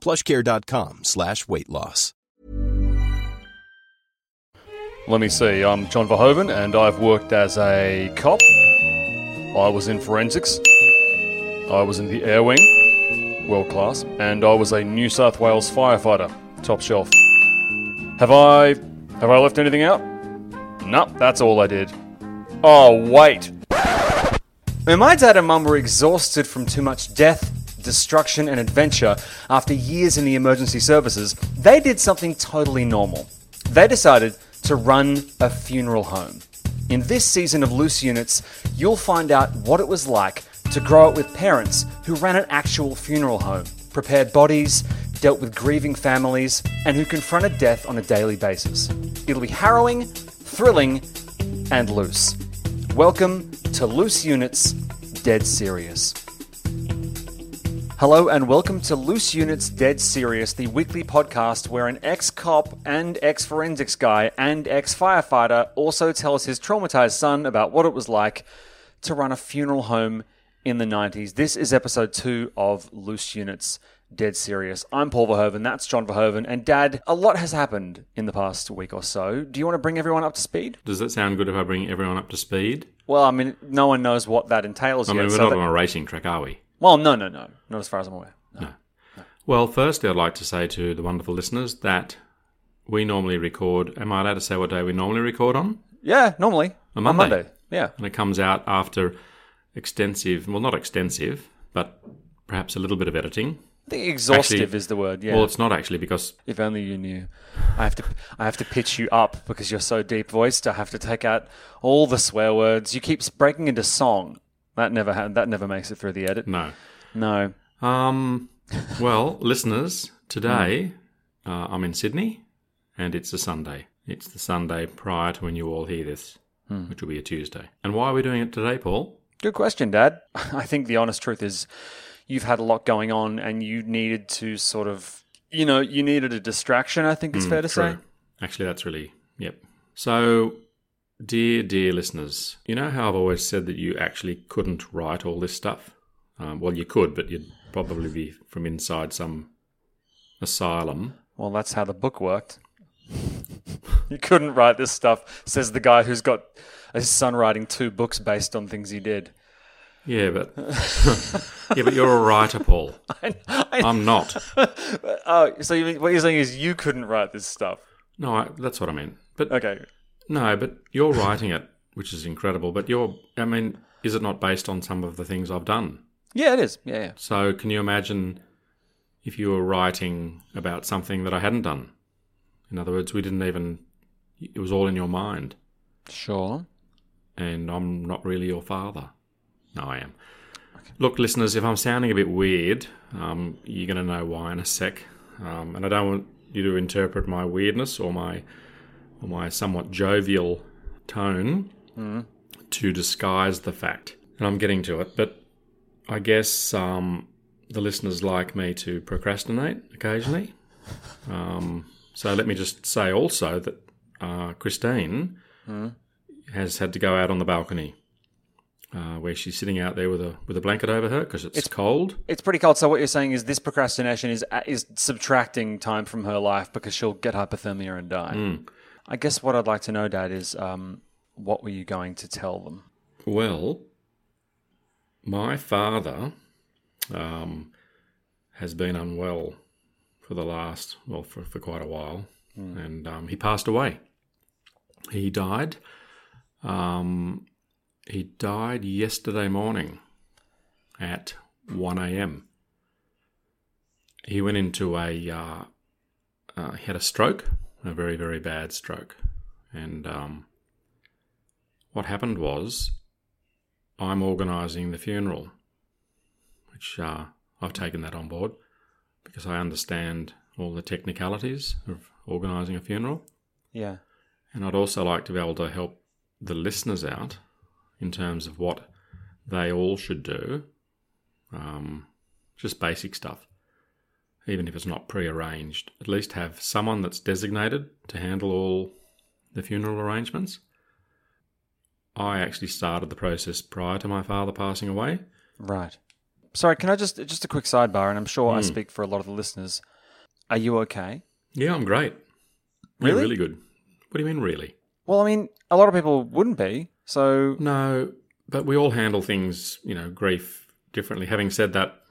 plushcare.com slash weight loss. Let me see. I'm John Verhoeven, and I've worked as a cop. I was in forensics. I was in the air wing, world class, and I was a New South Wales firefighter, top shelf. Have I have I left anything out? Nope, that's all I did. Oh wait. When my dad and mum were exhausted from too much death, destruction, and adventure after years in the emergency services, they did something totally normal. They decided to run a funeral home. In this season of Loose Units, you'll find out what it was like to grow up with parents who ran an actual funeral home, prepared bodies, dealt with grieving families, and who confronted death on a daily basis. It'll be harrowing, thrilling, and loose. Welcome to Loose Units Dead Serious. Hello and welcome to Loose Units Dead Serious, the weekly podcast where an ex cop and ex forensics guy and ex firefighter also tells his traumatized son about what it was like to run a funeral home in the 90s. This is episode two of Loose Units Dead Serious. I'm Paul Verhoeven, that's John Verhoeven, and Dad, a lot has happened in the past week or so. Do you want to bring everyone up to speed? Does that sound good if I bring everyone up to speed? Well, I mean, no one knows what that entails I yet. mean, we're so not that- on a racing track, are we? Well, no, no, no. Not as far as I'm aware. No. Well, firstly, I'd like to say to the wonderful listeners that we normally record. Am I allowed to say what day we normally record on? Yeah, normally. On On Monday. Monday. Yeah. And it comes out after extensive, well, not extensive, but perhaps a little bit of editing. I think exhaustive Actually- is the word. Yeah. Well, it's not actually because if only you knew. I have to I have to pitch you up because you're so deep voiced. I have to take out all the swear words. You keep breaking into song. That never ha- that never makes it through the edit. no. No. Um, well, listeners, today uh, I'm in Sydney, and it's a Sunday. It's the Sunday prior to when you all hear this, which will be a Tuesday. And why are we doing it today, Paul? Good question, Dad. I think the honest truth is you've had a lot going on and you needed to sort of you know, you needed a distraction, I think it's fair to say. Actually, that's really, yep. So, dear, dear listeners, you know how I've always said that you actually couldn't write all this stuff? Um, well, you could, but you'd probably be from inside some asylum. Well, that's how the book worked. you couldn't write this stuff, says the guy who's got his son writing two books based on things he did. Yeah, but yeah, but you're a writer, Paul. I, I'm not. oh, so you mean, what you're saying is you couldn't write this stuff? No, I, that's what I mean. But Okay. no, but you're writing it, which is incredible. But you're, I mean, is it not based on some of the things I've done? Yeah, it is. Yeah, yeah. So, can you imagine if you were writing about something that I hadn't done? In other words, we didn't even, it was all in your mind, Sure. and I'm not really your father. No, I am. Look, listeners, if I'm sounding a bit weird, um, you're going to know why in a sec. Um, and I don't want you to interpret my weirdness or my, or my somewhat jovial tone to disguise the fact. And I'm getting to it, but I guess um, the listeners like me to procrastinate occasionally. Um, so let me just say also that uh, Christine has had to go out on the balcony. Uh, where she's sitting out there with a with a blanket over her because it's, cold. It's pretty cold. So what you're saying is this procrastination is is subtracting time from her life because she'll get hypothermia and die. I guess what I'd like to know, Dad, is um, what were you going to tell them? Well, my father um, has been unwell for the last, well, for, for quite a while. And um, he passed away. He died. Um, he died yesterday morning at 1 a.m. He went into a, uh, uh, he had a stroke, a very, very bad stroke. And um, what happened was I'm organising the funeral, which uh, I've taken that on board because I understand all the technicalities of organising a funeral. Yeah. And I'd also like to be able to help the listeners out in terms of what they all should do. Um, just basic stuff. Even if it's not pre-arranged, at least have someone that's designated to handle all the funeral arrangements. I actually started the process prior to my father passing away. Right. Sorry, can I just just a quick sidebar, and I'm sure Hmm. I speak for a lot of the listeners. Are you okay? Yeah, I'm great. Yeah, Really? really good. What do you mean, really? Well, I mean, a lot of people wouldn't be. So No, but we all handle things, you know, grief differently. Having said that,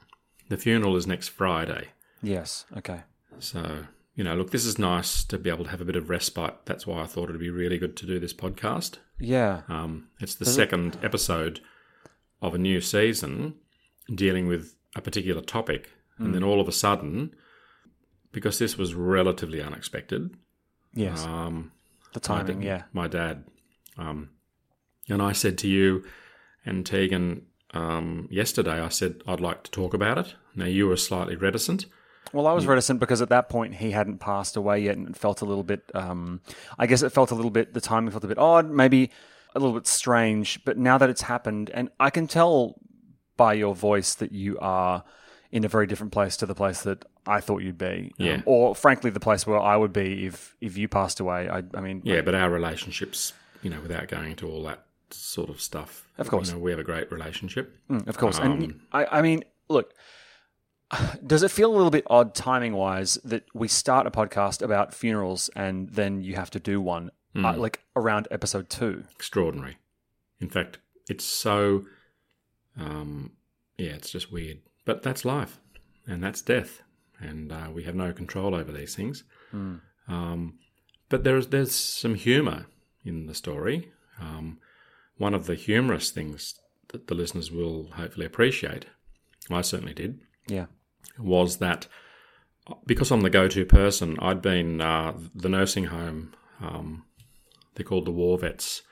the funeral is next Friday. yes, okay. So, you know, look, this is nice to be able to have a bit of respite. That's why I thought it'd be really good to do this podcast. Yeah. Um, it's the second episode of a new season dealing with a particular topic. And then all of a sudden, because this was relatively unexpected, Yes. um, the my timing. da- Yeah. My dad. Um, and I said to you and Tegan um, yesterday, I said I'd like to talk about it. Now you were slightly reticent. Well, I was reticent because at that point he hadn't passed away yet, and it felt a little bit. Um, I guess it felt a little bit. The timing felt a bit odd, maybe a little bit strange. But now that it's happened, and I can tell by your voice that you are in a very different place to the place that I thought you'd be. Um, or frankly, the place where I would be if if you passed away. I, I mean, Yeah, but our relationships, you know, without going into all that sort of stuff. Of course. You know, we have a great relationship. Mm, of course. Um, and I, I mean, look, does it feel a little bit odd timing wise that we start a podcast about funerals and then you have to do one Hmm. uh, like around episode two? Extraordinary. In fact, it's so, um, yeah, it's just weird. But that's life, and that's death, and uh, we have no control over these things. Um, but there's there's some humour in the story. Um, one of the humorous things that the listeners will hopefully appreciate, I certainly did, Yeah. Was that because I'm the go-to person, I'd been uh, the nursing home. Um, they're called the War Vets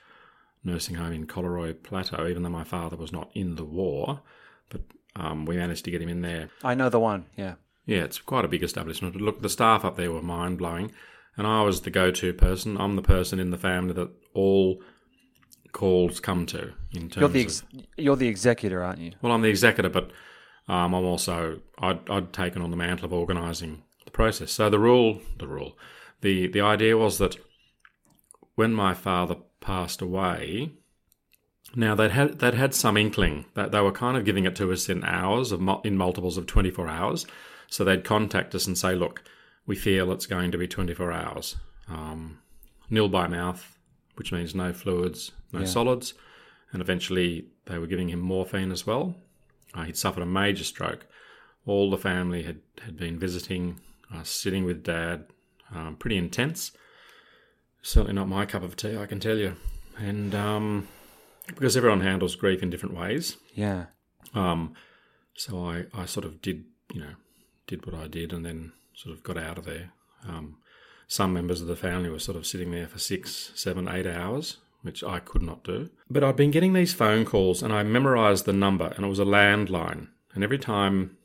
Nursing Home in Collaroy Plateau. Even though my father was not in the war, but um, we managed to get him in there. I know the one. Yeah. Yeah, it's quite a big establishment. But look, the staff up there were mind blowing, and I was the go-to person. I'm the person in the family that all calls come to in terms You're the of you're the executor, aren't you? well, I'm the executor, but um, I'm also I'd, I'd taken on the mantle of organising the process. So the rule, the rule, the the idea was that when my father passed away, now they'd had they'd had some inkling that they were kind of giving it to us in hours of in multiples of 24 hours. So they'd contact us and say, look, we feel it's going to be 24 hours, um, nil by mouth, which means no fluids, no solids, and eventually they were giving him morphine as well. Uh, he'd suffered a major stroke. All the family had, had been visiting, uh, sitting with dad, um, pretty intense. Certainly not my cup of tea, I can tell you. And um, because everyone handles grief in different ways, Yeah. um, so I, I sort of did, you know, did what I did and then sort of got out of there. Um, some members of the family were sort of sitting there for six, seven, eight hours, which I could not do. But I'd been getting these phone calls and I memorized the number and it was a landline. And every time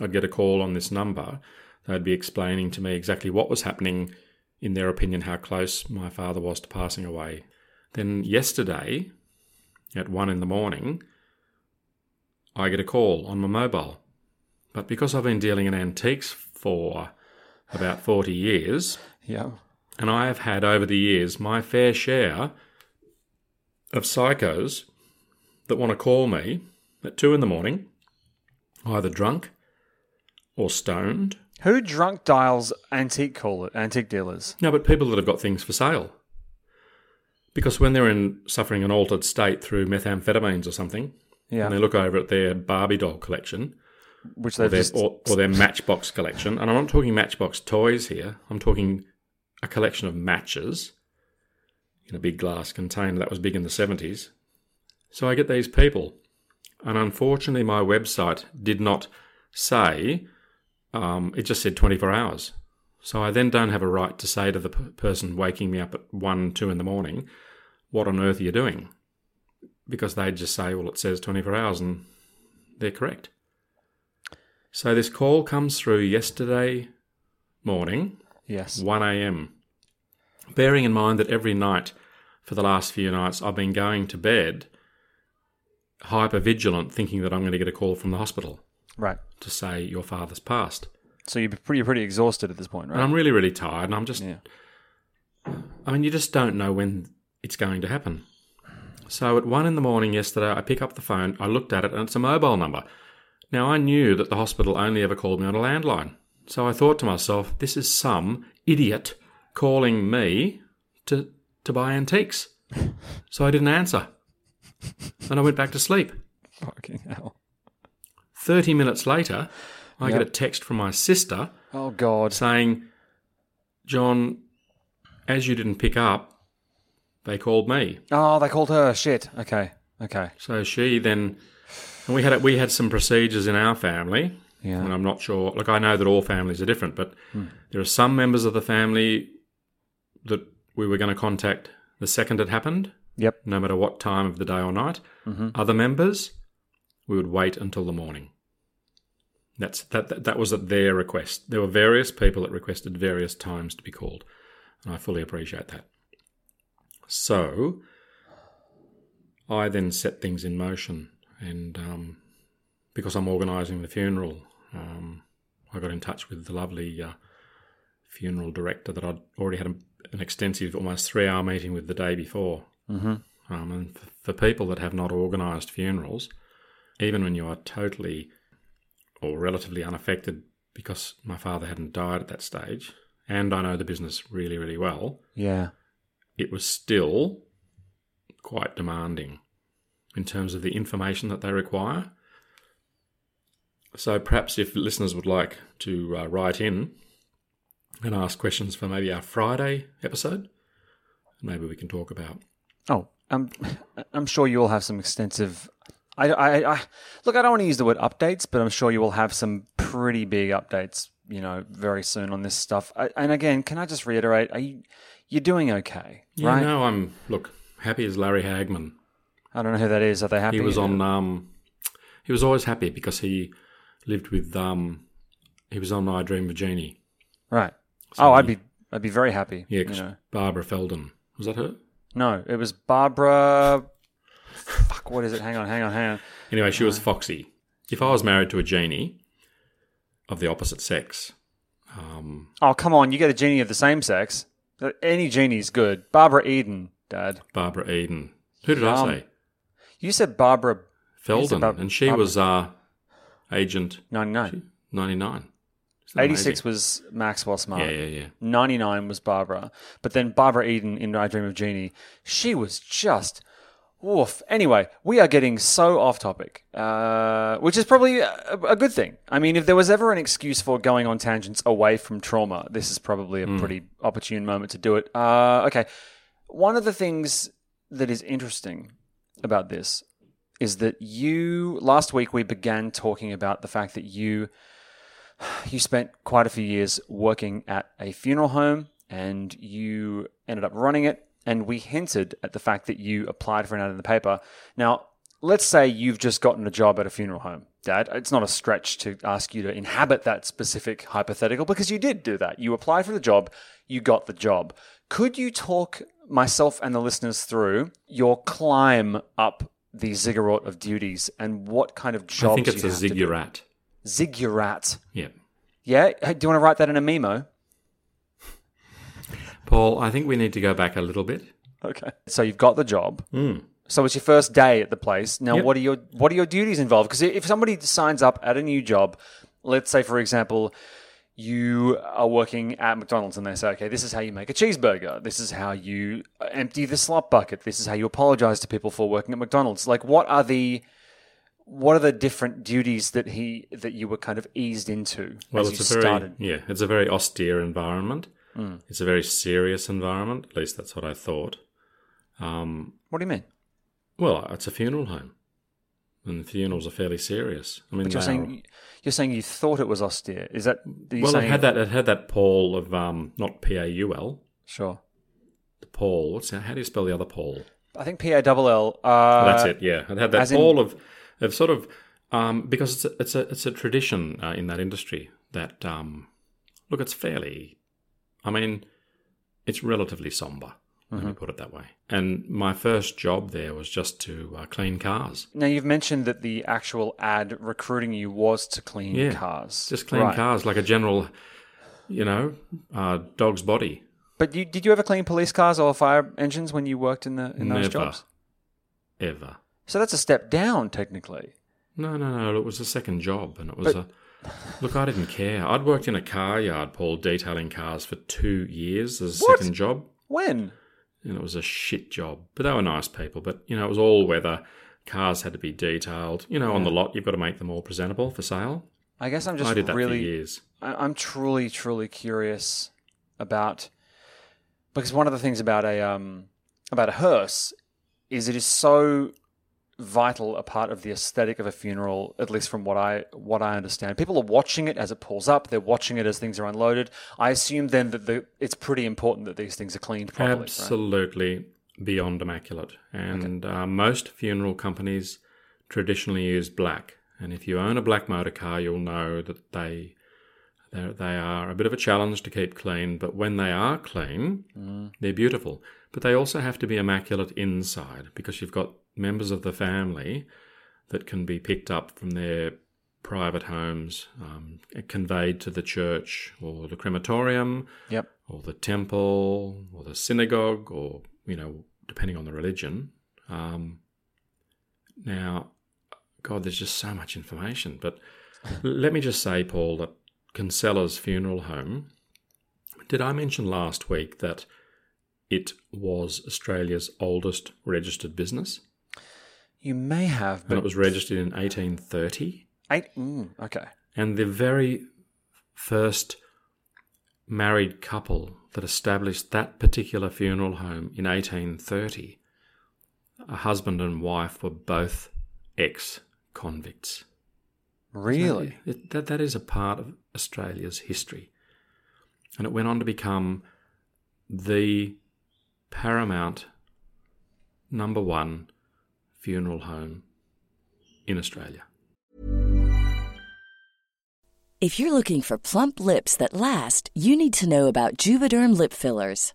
I'd get a call on this number, they'd be explaining to me exactly what was happening, in their opinion, how close my father was to passing away. Then yesterday, at one in the morning, I get a call on my mobile. But because I've been dealing in antiques for about 40 years, Yeah. and I have had over the years my fair share of psychos that want to call me at two in the morning, either drunk or stoned. Who drunk dials antique call it antique dealers? No, but people that have got things for sale. Because when they're in suffering an altered state through methamphetamines or something, Yeah. and they look over at their Barbie doll collection, which they've their, just or, or their Matchbox collection. And I'm not talking Matchbox toys here. I'm talking a collection of matches in a big glass container that was big in the 70s. So I get these people, and unfortunately, my website did not say. Um, it just said 24 hours. So I then don't have a right to say to the p- person waking me up at one, two in the morning, "What on earth are you doing?" Because they just say, "Well, it says 24 hours," and they're correct. So this call comes through yesterday morning, yes. 1 a.m. Bearing in mind that every night for the last few nights I've been going to bed hyper vigilant, thinking that I'm going to get a call from the hospital Right. to say your father's passed. So you're pretty you're pretty exhausted at this point, right? I'm really, really tired, and I'm just, Yeah. I mean, you just don't know when it's going to happen. So at one in the morning yesterday, I pick up the phone, I looked at it, and it's a mobile number. Now, I knew that the hospital only ever called me on a landline. So I thought to myself, this is some idiot calling me to, to buy antiques. So I didn't answer. And I went back to sleep. Fucking hell. 30 minutes later, I Yep. get a text from my sister Oh god. saying, John, as you didn't pick up, they called me. Oh, they called her. Shit. Okay. Okay. So she then, and we had we had some procedures in our family, Yeah. and I'm not sure. Look, I know that all families are different, but hmm. there are some members of the family that we were going to contact the second it happened, Yep. no matter what time of the day or night. Other members, we would wait until the morning. That's that, that. That was at their request. There were various people that requested various times to be called, and I fully appreciate that. So, I then set things in motion, and um, because I'm organising the funeral, um, I got in touch with the lovely uh, funeral director that I'd already had a, an extensive, almost three-hour meeting with the day before. Mm-hmm. Um, and for people that have not organised funerals, even when you are totally or relatively unaffected because my father hadn't died at that stage, and I know the business really, really well, Yeah. it was still quite demanding in terms of the information that they require. So perhaps if listeners would like to uh, write in and ask questions for maybe our Friday episode, maybe we can talk about. Oh, I'm I'm sure you will have some extensive. I, I, I look. I don't want to use the word updates, but I'm sure you will have some pretty big updates. You know, very soon on this stuff. I, and again, can I just reiterate? Are you you're doing okay, Yeah, right? no, I'm look happy as Larry Hagman. I don't know who that is. Are they happy? He was on. Um, he was always happy because he lived with. Um, he was on I Dream of Jeannie. right. So oh, I'd be I'd be very happy. Yeah, you know. Barbara Feldon was that her? No, it was Barbara. Fuck, what is it? Hang on, hang on, hang on. Anyway, she was Foxy. If I was married to a genie of the opposite sex, um, Oh, come on! You get a genie of the same sex. Any genie's good. Barbara Eden, Dad. Barbara Eden. Who did Um, I say? You said Barbara Feldon, Bar- and she Barbara. was uh, Agent ninety nine. ninety nine. 86 was Maxwell Smart. Yeah, yeah, yeah. 99 was Barbara. But then Barbara Eden in I Dream of Jeannie, she was just woof. Anyway, we are getting so off topic, uh, which is probably a, a good thing. I mean, if there was ever an excuse for going on tangents away from trauma, this is probably a pretty opportune moment to do it. Uh, okay. One of the things that is interesting about this is that you, last week, we began talking about the fact that you you spent quite a few years working at a funeral home and you ended up running it. And we hinted at the fact that you applied for an ad in the paper. Now, let's say you've just gotten a job at a funeral home, Dad. It's not a stretch to ask you to inhabit that specific hypothetical because you did do that. You applied for the job, you got the job. Could you talk myself and the listeners through your climb up the ziggurat of duties and what kind of jobs I think it's a have to do? ziggurat. Ziggurat. Yeah. Yeah? Hey, Do you want to write that in a memo? Paul, I think we need to go back a little bit. Okay. So you've got the job. Mm. So it's your first day at the place. Now, Yep. what are your what are your duties involved? Because if somebody signs up at a new job, let's say for example, you are working at McDonald's and they say, okay, this is how you make a cheeseburger. This is how you empty the slop bucket. This is how you apologize to people for working at McDonald's. Like, what are the what are the different duties that he that you were kind of eased into Well, as it's you a very started? yeah, it's a very austere environment. It's a very serious environment. At least that's what I thought. Um, What do you mean? well, it's a funeral home, and funerals are fairly serious. I mean, But you're saying you're saying you thought it was austere. Is that are well, it had that it had that Paul of um, not P A U L, Sure. the Paul. What's that? How do you spell the other Paul? I think P A double L. Uh, That's it. Yeah, it had that Paul of of sort of um, because it's a, it's a it's a tradition uh, in that industry that um, look, it's fairly. I mean, it's relatively somber. Let Mm-hmm. me put it that way. And my first job there was just to uh, clean cars. Now you've mentioned that the actual ad recruiting you was to clean Yeah, cars. Just clean Right. cars like a general, you know, uh, dog's body. But you, did you ever clean police cars or fire engines when you worked in the in those Never. jobs? Ever. So that's a step down technically. No, no, no. It was a second job, and it was a. Look, I didn't care. I'd worked in a car yard, Paul, detailing cars for two years as a What? second job, When? and it was a shit job. But they were nice people. But you know, it was all weather. Cars had to be detailed. You know, on the lot, you've got to make them all presentable for sale. I guess I'm just I did that for really years. I- I'm truly, truly curious about because one of the things about a um, about a hearse is it is so vital a part of the aesthetic of a funeral, at least from what I what I understand. People are watching it as it pulls up. They're watching it as things are unloaded. I assume then that the, it's pretty important that these things are cleaned properly. right? Absolutely beyond immaculate. And uh, most funeral companies traditionally use black. And if you own a black motor car, you'll know that they they are a bit of a challenge to keep clean. But when they are clean, they're beautiful. But they also have to be immaculate inside because you've got members of the family that can be picked up from their private homes, um, conveyed to the church or the crematorium Yep. or the temple or the synagogue or you know depending on the religion um, now god there's just so much information but let me just say paul that kinsella's funeral home did i mention last week that it was australia's oldest registered business You may have, and it was registered in 1830 eight. Mm, okay. and the very first married couple that established that particular funeral home in 1830, a husband and wife were both ex convicts. Really? It, that, that is a part of Australia's history. And it went on to become the paramount number one funeral home in Australia. If you're looking for plump lips that last, you need to know about Juvederm lip fillers.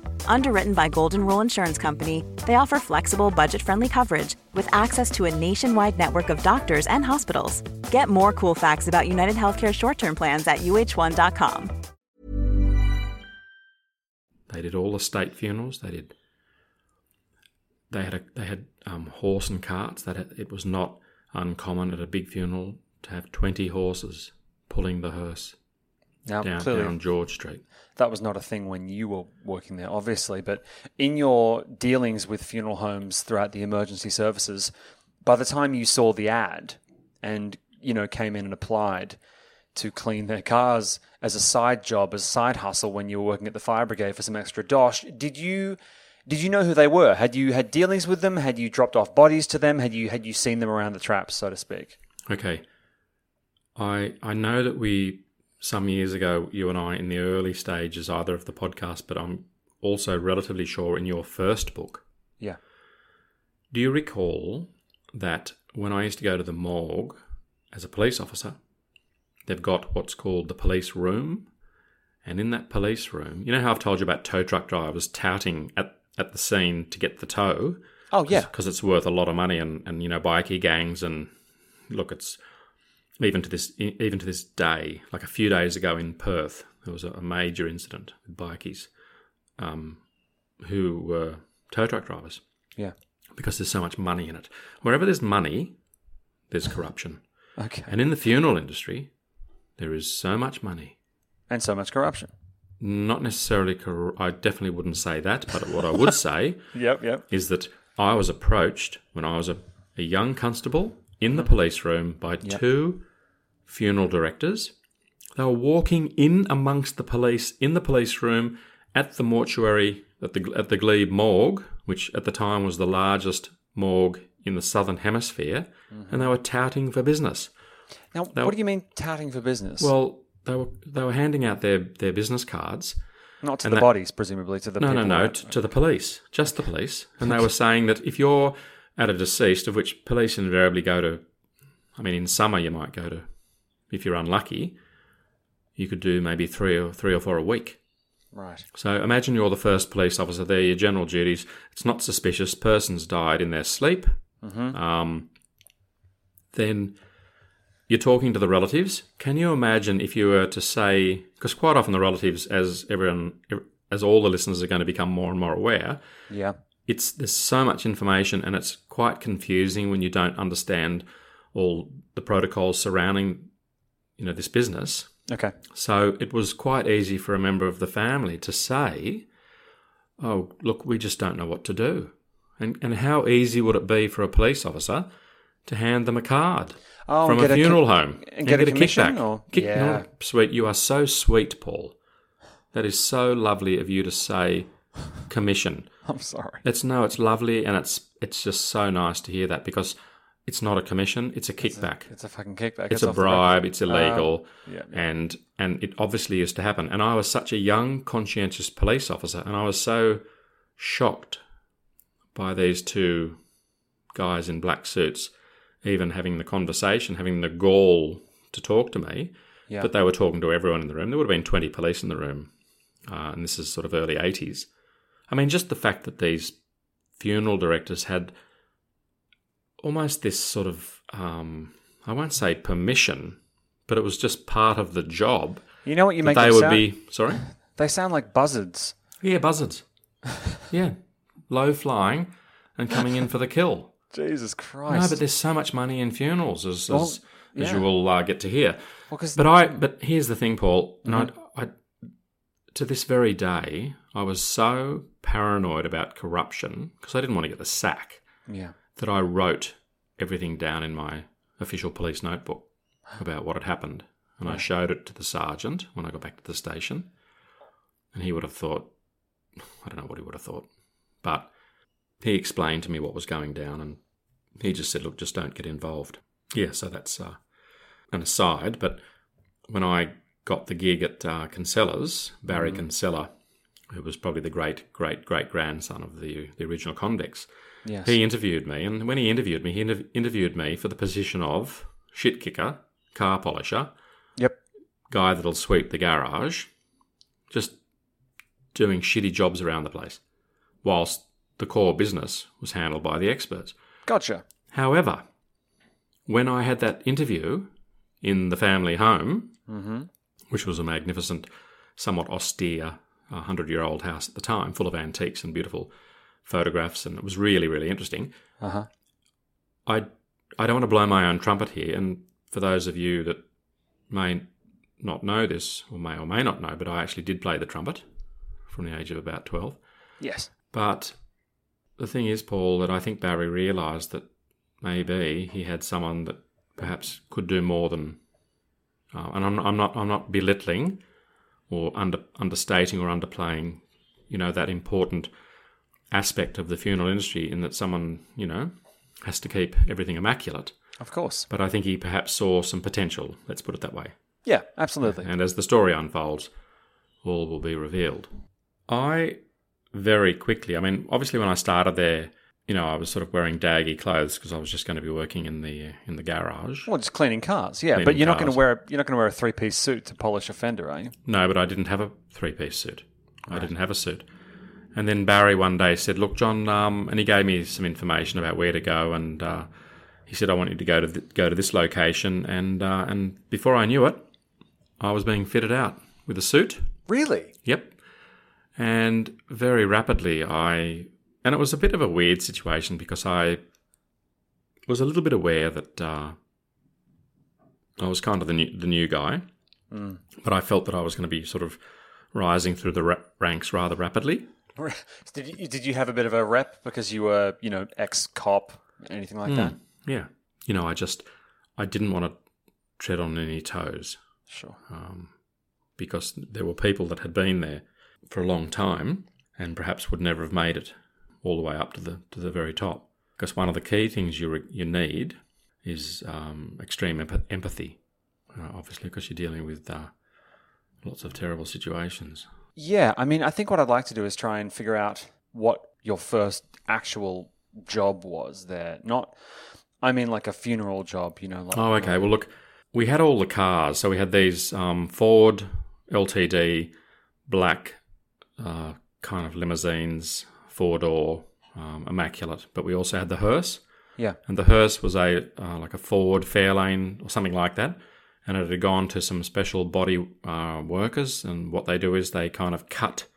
Underwritten by Golden Rule Insurance Company, they offer flexible, budget friendly coverage with access to a nationwide network of doctors and hospitals. Get more cool facts about United Healthcare short term plans at uh1.com. They did all the state funerals. They did. They had a, they had um, horse and carts. That it was not uncommon at a big funeral to have twenty horses pulling the hearse Now, down, clearly, down George Street. that was not a thing when you were working there, obviously. But in your dealings with funeral homes throughout the emergency services, by the time you saw the ad and you know came in and applied to clean their cars as a side job, as a side hustle when you were working at the fire brigade for some extra dosh, did you did you know who they were? Had you had dealings with them? Had you dropped off bodies to them? Had you had you seen them around the traps, so to speak? Okay. I I know that we some years ago, you and I, in the early stages either of the podcast, but I'm also relatively sure in your first book. Yeah. Do you recall that when I used to go to the morgue as a police officer, they've got what's called the police room? And in that police room, you know how I've told you about tow truck drivers touting at, at the scene to get the tow? Oh yeah. because it's worth a lot of money and, and you know bikie gangs and look it's even to this even to this day like a few days ago in Perth there was a, major incident with bikies um, who were tow truck drivers Yeah. because there's so much money in it wherever there's money there's corruption Okay. and in the funeral industry there is so much money And so much corruption. not necessarily cor- I definitely wouldn't say that but what I would say Yep. Yep. is that I was approached when I was a, a young constable in the police room by two funeral directors. They were walking in amongst the police in the police room at the mortuary at the at the Glebe morgue, which at the time was the largest morgue in the southern hemisphere, and they were touting for business. Now, what do you mean touting for business? Well, they were they were handing out their, their business cards. not to the bodies, presumably to the No, no, people no, that- t- to the police, just the police. And they were saying that if you're at a deceased, of which police invariably go to, I mean, in summer you might go to, if you're unlucky, you could do maybe three or three or four a week. Right. So imagine you're the first police officer there, your general duties. It's not suspicious. Person's died in their sleep. Um, then you're talking to the relatives. Can you imagine if you were to say, because quite often the relatives, as everyone, as all the listeners are going to become more and more aware, Yeah. it's there's so much information and it's quite confusing when you don't understand all the protocols surrounding, you know, this business. Okay. So it was quite easy for a member of the family to say, "Oh, look, we just don't know what to do." And and how easy would it be for a police officer to hand them a card Oh, from a get a funeral com- home and get a commission, kickback? or- Kick- Yeah. no, sweet, you are so sweet, Paul. That is so lovely of you to say commission. I'm sorry. It's no, it's lovely, and it's it's just so nice to hear that because it's not a commission; it's a kickback. It's a fucking kickback. It's a the record. bribe. It's illegal, yeah, yeah. and and it obviously used to happen. And I was such a young, conscientious police officer, and I was so shocked by these two guys in black suits, even having the conversation, having the gall to talk to me. Yeah. But they were talking to everyone in the room. There would have been twenty police in the room, uh, and this is sort of early eighties. I mean, just the fact that these funeral directors had almost this sort of um, I won't say permission, but it was just part of the job. You know what you make they them would sound? be sorry, They sound like buzzards. yeah, buzzards, yeah, low flying and coming in for the kill. Jesus Christ. No, but there's so much money in funerals, as Well, as, as you will uh, get to hear. Well, But I, but here's the thing, Paul. And Mm-hmm. I, I, to this very day, I was so paranoid about corruption because I didn't want to get the sack yeah. That I wrote everything down in my official police notebook about what had happened, and I showed it to the sergeant when I got back to the station, and he would have thought, I don't know what he would have thought, but he explained to me what was going down, and he just said, "Look, just don't get involved." Yeah, so that's uh, an aside. But when I got the gig at uh, Kinsella's, Barry Kinsella, who was probably the great great great grandson of the the original convicts, Yes. he interviewed me, and when he interviewed me, he inter- interviewed me for the position of shit kicker, car polisher, Yep. guy that'll sweep the garage. Just doing shitty jobs around the place, whilst the core business was handled by the experts. Gotcha. However, when I had that interview in the family home, mm-hmm. which was a magnificent, somewhat austere, hundred year old house at the time, full of antiques and beautiful photographs, and it was really, really interesting. Uh-huh. I, I don't want to blow my own trumpet here, and for those of you that may not know this, or may or may not know, but I actually did play the trumpet from the age of about 12. Yes. But the thing is, Paul, that I think Barry realised that maybe he had someone that perhaps could do more than. Uh, and I'm, I'm not I'm not belittling or under understating or underplaying, you know, that important aspect of the funeral industry in that someone you know has to keep everything immaculate. Of course. But I think he perhaps saw some potential. Let's put it that way. Yeah, absolutely. And as the story unfolds, all will be revealed. I very quickly, I mean, obviously when I started there, you know, I was sort of wearing daggy clothes because I was just going to be working in the in the garage. Well, just cleaning cars, yeah. but you're not going to wear a, you're not going to wear a three piece suit to polish a fender, are you? No, but I didn't have a three piece suit. I didn't have a suit. And then Barry one day said, "Look, John," um, and he gave me some information about where to go, and uh, he said, "I want you to go to th- go to this location." And uh, and before I knew it, I was being fitted out with a suit. Really? Yep. And very rapidly, I. And it was a bit of a weird situation because I was a little bit aware that uh, I was kind of the new, the new guy, but I felt that I was going to be sort of rising through the ra- ranks rather rapidly. Did you, did you have a bit of a rep because you were, you know, ex cop, anything like that? Yeah. You know, I just. I didn't want to tread on any toes. Sure. um, because there were people that had been there for a long time and perhaps would never have made it all the way up to the to the very top. Because one of the key things you re- you need is um, extreme emp- empathy, uh, obviously, because you're dealing with uh, lots of terrible situations. Yeah, I mean, I think what I'd like to do is try and figure out what your first actual job was there. Not, I mean, like a funeral job, you know. Like, Oh, okay. Well, look, we had all the cars. So we had these um, Ford LTD black uh, kind of limousines, four door, um, immaculate. But we also had the hearse, Yeah. and the hearse was a uh, like a Ford Fairlane or something like that. And it had gone to some special body uh, workers, and what they do is they kind of cut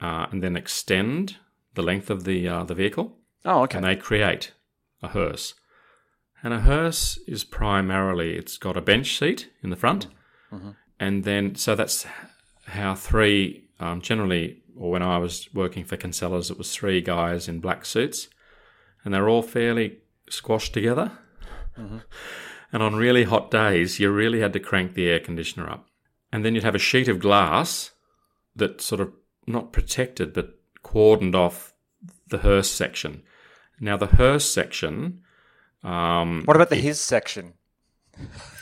uh, and then extend the length of the uh, the vehicle Oh, okay. and they create a hearse. And a hearse is primarily it's got a bench seat in the front, and then so that's how three um, generally, or when I was working for Kinsella's, it was three guys in black suits, and they're all fairly squashed together. And on really hot days, you really had to crank the air conditioner up, and then you'd have a sheet of glass that sort of not protected but cordoned off the hearse section. Now the hearse section, um, what about the his section?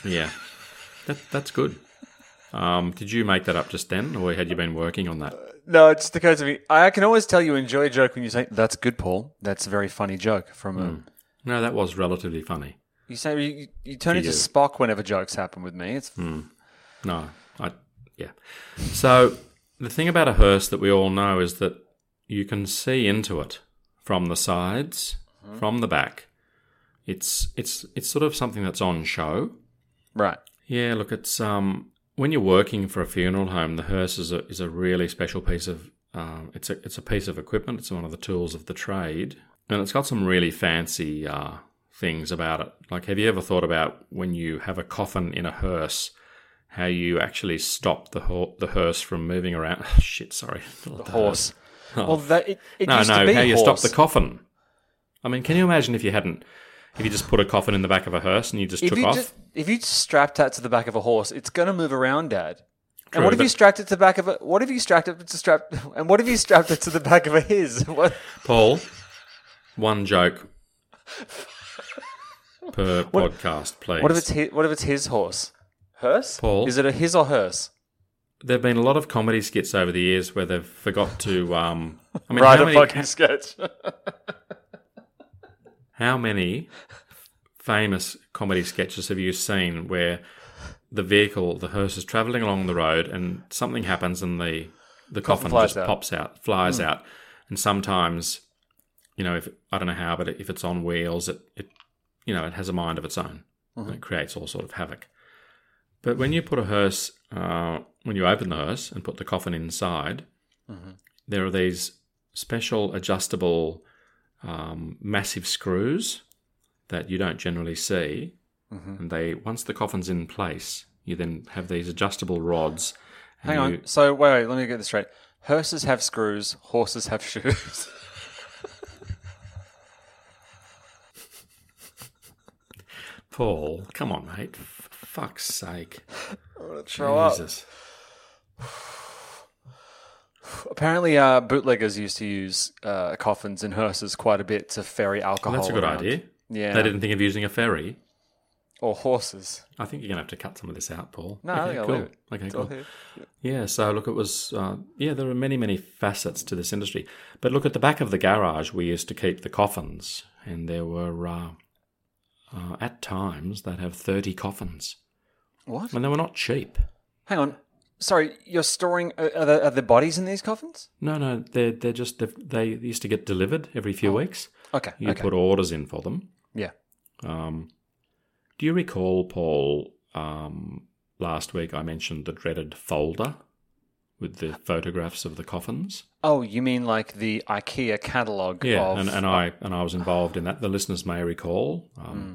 yeah, that, that's good. Um, did you make that up just then, or had you been working on that? No, it just occurs to me. I can always tell you enjoy a joke when you say, that's good, Paul. That's a very funny joke from a. No, that was relatively funny. You say you, you turn To into. Spock whenever jokes happen with me. It's No, I yeah. So the thing about a hearse that we all know is that you can see into it from the sides, from the back. It's it's it's sort of something that's on show. right. Yeah, look, it's um when you're working for a funeral home, the hearse is a is a really special piece of um, it's a it's a piece of equipment. It's one of the tools of the trade, and it's got some really fancy uh, things about it. Like, have you ever thought about when you have a coffin in a hearse, how you actually stop the ho- the hearse from moving around? Oh, shit, sorry, The horse. Well, oh. that, it, it No, no, how you stop the coffin. I mean, can you imagine if you hadn't, if you just put a coffin in the back of a hearse and you just if took you off? just if you strapped that to the back of a horse, it's going to move around, Dad. True, and what if you strapped it to the back of a? What if you strapped it to strap? And what if you strapped it to the back of a his? What? Paul, one joke per podcast, please. What if it's his, what if it's his horse? Hers? Paul? Is it a his or hers? There have been a lot of comedy skits over the years where they've forgot to. Um, I mean, Write a many, fucking sketch. how many famous comedy sketches have you seen where the vehicle, the hearse, is travelling along the road and something happens and the the Coffin coffin, just out. pops out, flies out, and sometimes, you know, if I don't know how, but if it's on wheels, it, it you know, it has a mind of its own. And it creates all sort of havoc. But when you put a hearse, uh, when you open the hearse and put the coffin inside, there are these special adjustable um, massive screws that you don't generally see, and they once the coffin's in place, you then have these adjustable rods. Hang you- on. So wait, wait, let me get this straight. Hearses have screws, horses have shoes. Paul, come on, mate. For fuck's sake. throw up. Jesus. Apparently, uh, bootleggers used to use uh, coffins and hearses quite a bit to ferry alcohol. Well, that's a good around. idea. Yeah. They didn't think of using a ferry. Or horses. I think you're going to have to cut some of this out, Paul. No, I'll cool. Okay, It's cool. Yeah, so look, it was, uh, yeah, there are many, many facets to this industry. But look, at the back of the garage, we used to keep the coffins, and there were, uh, at times, they'd have 30 coffins. What? And they were not cheap. Hang on. Sorry, you're storing. uh, Are there, are there bodies in these coffins? No, no, they're, they're just, they're, used to get delivered every few weeks. Okay. You Oh, okay. put orders in for them. yeah. Um, do you recall, Paul, um, last week I mentioned the dreaded folder with the photographs of the coffins? Oh, you mean like the IKEA catalogue? Yeah, of, and, and I and I was involved in that. The listeners may recall um, Hmm.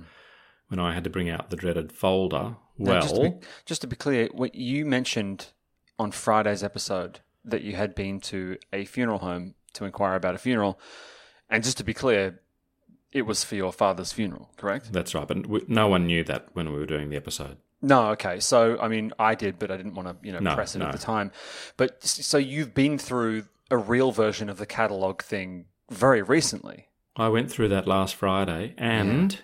when I had to bring out the dreaded folder. Now, Well, just to, be, just to be clear, what you mentioned on Friday's episode that you had been to a funeral home to inquire about a funeral, and just to be clear, it was for your father's funeral, correct? that's right. But we, no one knew that when we were doing the episode. No, okay. So, I mean, I did, but I didn't want to, you know, No, press it no. at the time. But so you've been through a real version of the catalog thing very recently. I went through that last Friday, and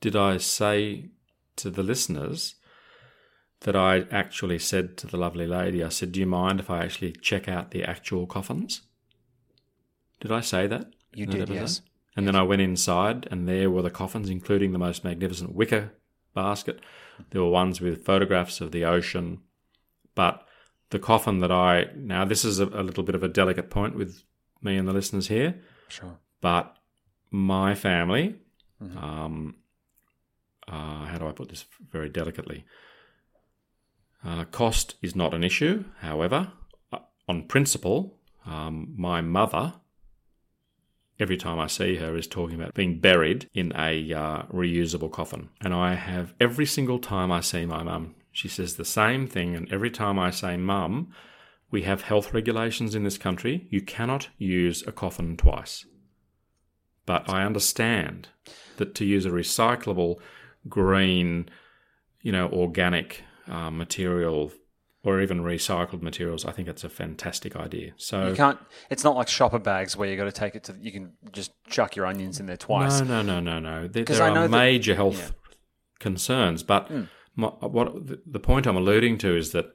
did I say to the listeners that I actually said to the lovely lady, I said, "Do you mind if I actually check out the actual coffins?" Did I say that? You did, episode? yes. And then I went inside, and there were the coffins, including the most magnificent wicker basket. There were ones with photographs of the ocean, but the coffin that I now this is a, a little bit of a delicate point with me and the listeners here Sure. but my family, um, uh, how do I put this very delicately? Uh, cost is not an issue. However, uh, on principle, um, my mother, every time I see her, is talking about being buried in a uh, reusable coffin. And I have every single time I see my mum, she says the same thing. And every time I say mum, we have health regulations in this country. You cannot use a coffin twice. But I understand that to use a recyclable, green, you know, organic uh, material or even recycled materials, I think it's a fantastic idea. So You can't. It's not like shopper bags where you've got to take it to. You can just chuck your onions in there twice. No, no, no, no, no. There, there are that- major health concerns, but Hmm. My, what the- the point I'm alluding to is that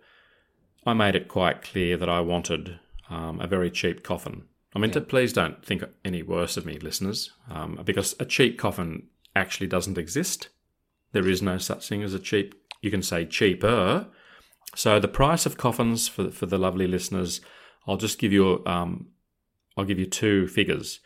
I made it quite clear that I wanted um, a very cheap coffin. I mean, please don't think any worse of me, listeners, um, because a cheap coffin actually doesn't exist. There is no such thing as a cheap. You can say cheaper. So the price of coffins for for the lovely listeners, I'll just give you um, I'll give you two figures.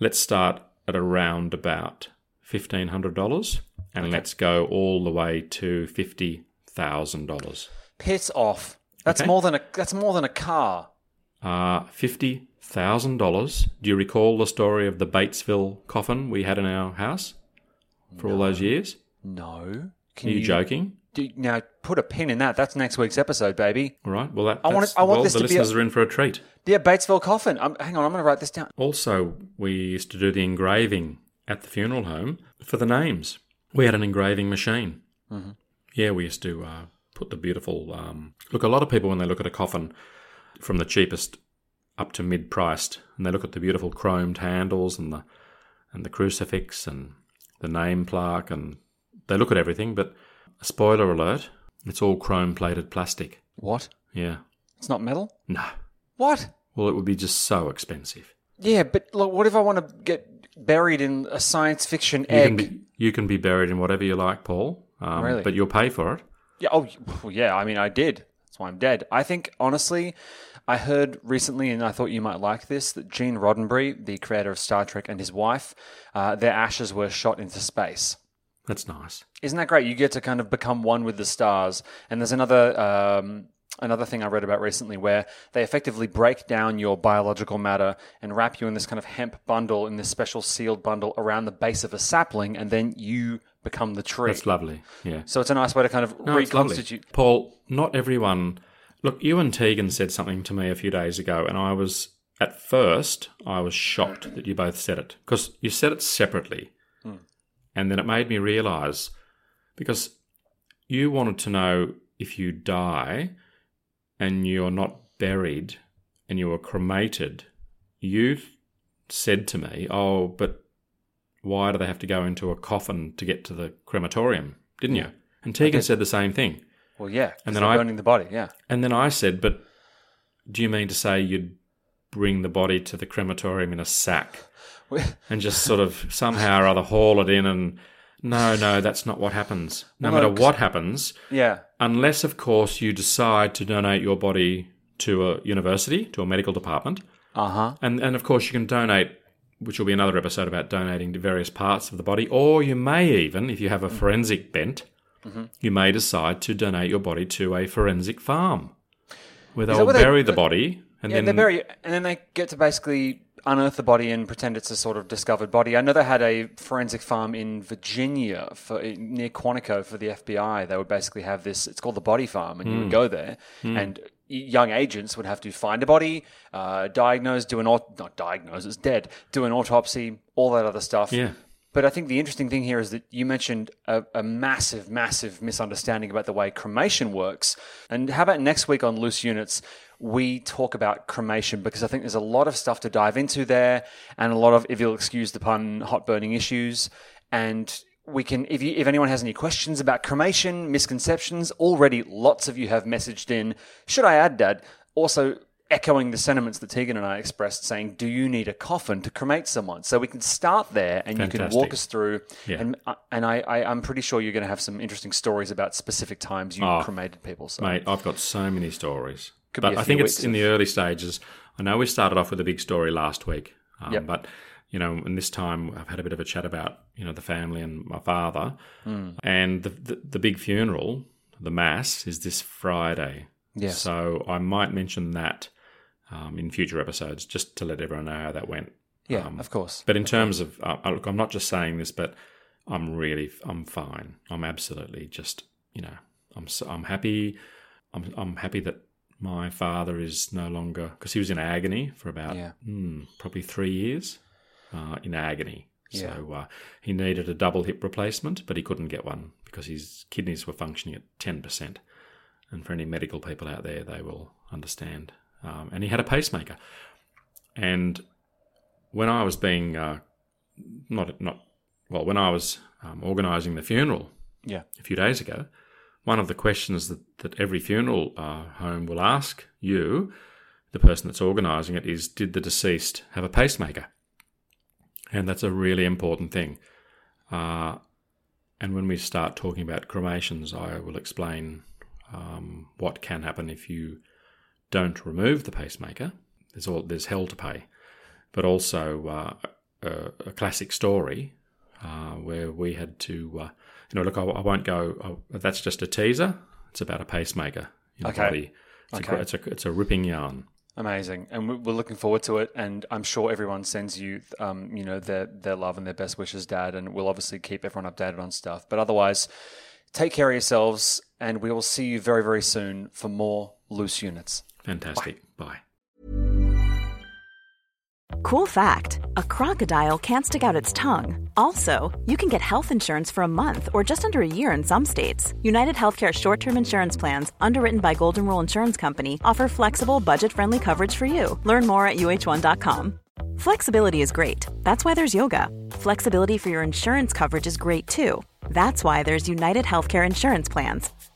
Let's start at around about fifteen hundred dollars, and let's go all the way to fifty thousand dollars. Piss off. That's Okay. more than a. That's more than a car. Uh, fifty thousand dollars. Do you recall the story of the Batesville coffin we had in our house for all those years? No. Are Can you, joking? do- now put a pin in that. That's next week's episode, baby. All right. Well, that, I want I want well, this the to be listeners a- are in for a treat. Yeah, Batesville coffin. Um, hang on, I'm going to write this down. Also, we used to do the engraving at the funeral home for the names. We had an engraving machine. Mm-hmm. Yeah, we used to uh, put the beautiful. Um, look, a lot of people when they look at a coffin, from the cheapest up to mid-priced, and they look at the beautiful chromed handles and the and the crucifix and the name plaque, and they look at everything. But spoiler alert, it's all chrome-plated plastic. What? Yeah, It's not metal. no. What? Well, it would be just so expensive. Yeah, but look, what if I want to get buried in a science fiction You egg? can be you can be buried in whatever you like, Paul. Um, Really? But you'll pay for it. Yeah. Oh, yeah. I mean, I did. That's why I'm dead. I think, honestly, I heard recently, and I thought you might like this, that Gene Roddenberry, the creator of Star Trek, and his wife, uh, their ashes were shot into space. That's nice. Isn't that great? You get to kind of become one with the stars. And there's another um, another thing I read about recently where they effectively break down your biological matter and wrap you in this kind of hemp bundle in this special sealed bundle around the base of a sapling, and then you become the tree. That's lovely. Yeah. So it's a nice way to kind of No, reconstitute. Paul, not everyone. Look, you and Tegan said something to me a few days ago, and I was, at first, I was shocked that you both said it because you said it separately. Hmm. And then it made me realize because you wanted to know if you die and you're not buried and you were cremated, you said to me, Oh, but why do they have to go into a coffin to get to the crematorium? Didn't you? And Tegan said the same thing. Well, yeah, And then I- burning the body. Yeah, And then I said, But do you mean to say you'd bring the body to the crematorium in a sack and just sort of somehow or other haul it in and no, no, that's not what happens. No Well, no, matter what happens, yeah, unless, of course, you decide to donate your body to a university, to a medical department. uh huh. And, and of course, you can donate, which will be another episode about donating to various parts of the body. Or you may even, if you have a forensic bent, you may decide to donate your body to a forensic farm where they'll what they- bury the body and Yeah, then they bury, and then they get to basically unearth the body and pretend it's a sort of discovered body. I know they had a forensic farm in Virginia for near Quantico for the FBI. They would basically have this. It's called the Body Farm, and you Hmm. would go there, and young agents would have to find a body, uh, diagnose, do an aut- not diagnose, it's dead, do an autopsy, all that other stuff. Yeah. But I think the interesting thing here is that you mentioned a, a massive, massive misunderstanding about the way cremation works. And how about next week on Loose Units, we talk about cremation because I think there's a lot of stuff to dive into there and a lot of, if you'll excuse the pun, hot burning issues. And we can, if, you, if anyone has any questions about cremation, misconceptions, already lots of you have messaged in. Should I add, Dad? Also, echoing the sentiments that Tegan and I expressed, saying, "Do you need a coffin to cremate someone?" So we can start there, and you can walk us through. Yeah. And uh, and I, I I'm pretty sure you're going to have some interesting stories about specific times you Oh, cremated people. So Mate, I've got so many stories. Could but I think it's in the early stages. I know we started off with a big story last week, um, Yep. but you know, and this time I've had a bit of a chat about you know the family and my father, Hmm. and the, the the big funeral, the mass, is this Friday. Yes. So I might mention that um, in future episodes, just to let everyone know how that went. yeah, um, of course. But in terms of, uh, uh, look, I'm not just saying this, but I'm really, I'm fine. I'm absolutely just, you know, I'm, so, I'm happy. I'm, I'm happy that my father is no longer because he was in agony for about Yeah. mm, probably three years uh, in agony. Yeah. So uh, he needed a double hip replacement, but he couldn't get one because his kidneys were functioning at ten percent. And for any medical people out there, they will understand. Um, and he had a pacemaker. And when I was being uh, not not well, when I was um, organising the funeral Yeah. a few days ago, one of the questions that, that every funeral uh, home will ask you, the person that's organising it, is Did the deceased have a pacemaker? And that's a really important thing. Uh, and when we start talking about cremations, I will explain um, what can happen if you don't remove the pacemaker. There's all there's hell to pay, but also uh, a, a classic story uh, where we had to, uh, you know, look, I, I won't go. I, that's just a teaser. It's about a pacemaker in the Okay. body. It's, Okay. a, it's a it's a ripping yarn. Amazing, and we- we're looking forward to it. And I'm sure everyone sends you, um, you know, their their love and their best wishes, Dad. And we'll obviously keep everyone updated on stuff. But otherwise, take care of yourselves, and we will see you very very soon for more loose units. Fantastic. Bye. Cool fact a crocodile can't stick out its tongue. Also, you can get health insurance for a month or just under a year in some states. United Healthcare short term insurance plans, underwritten by Golden Rule Insurance Company, offer flexible, budget friendly coverage for you. Learn more at uhone.com. Flexibility is great. That's why there's yoga. Flexibility for your insurance coverage is great too. That's why there's United Healthcare Insurance Plans.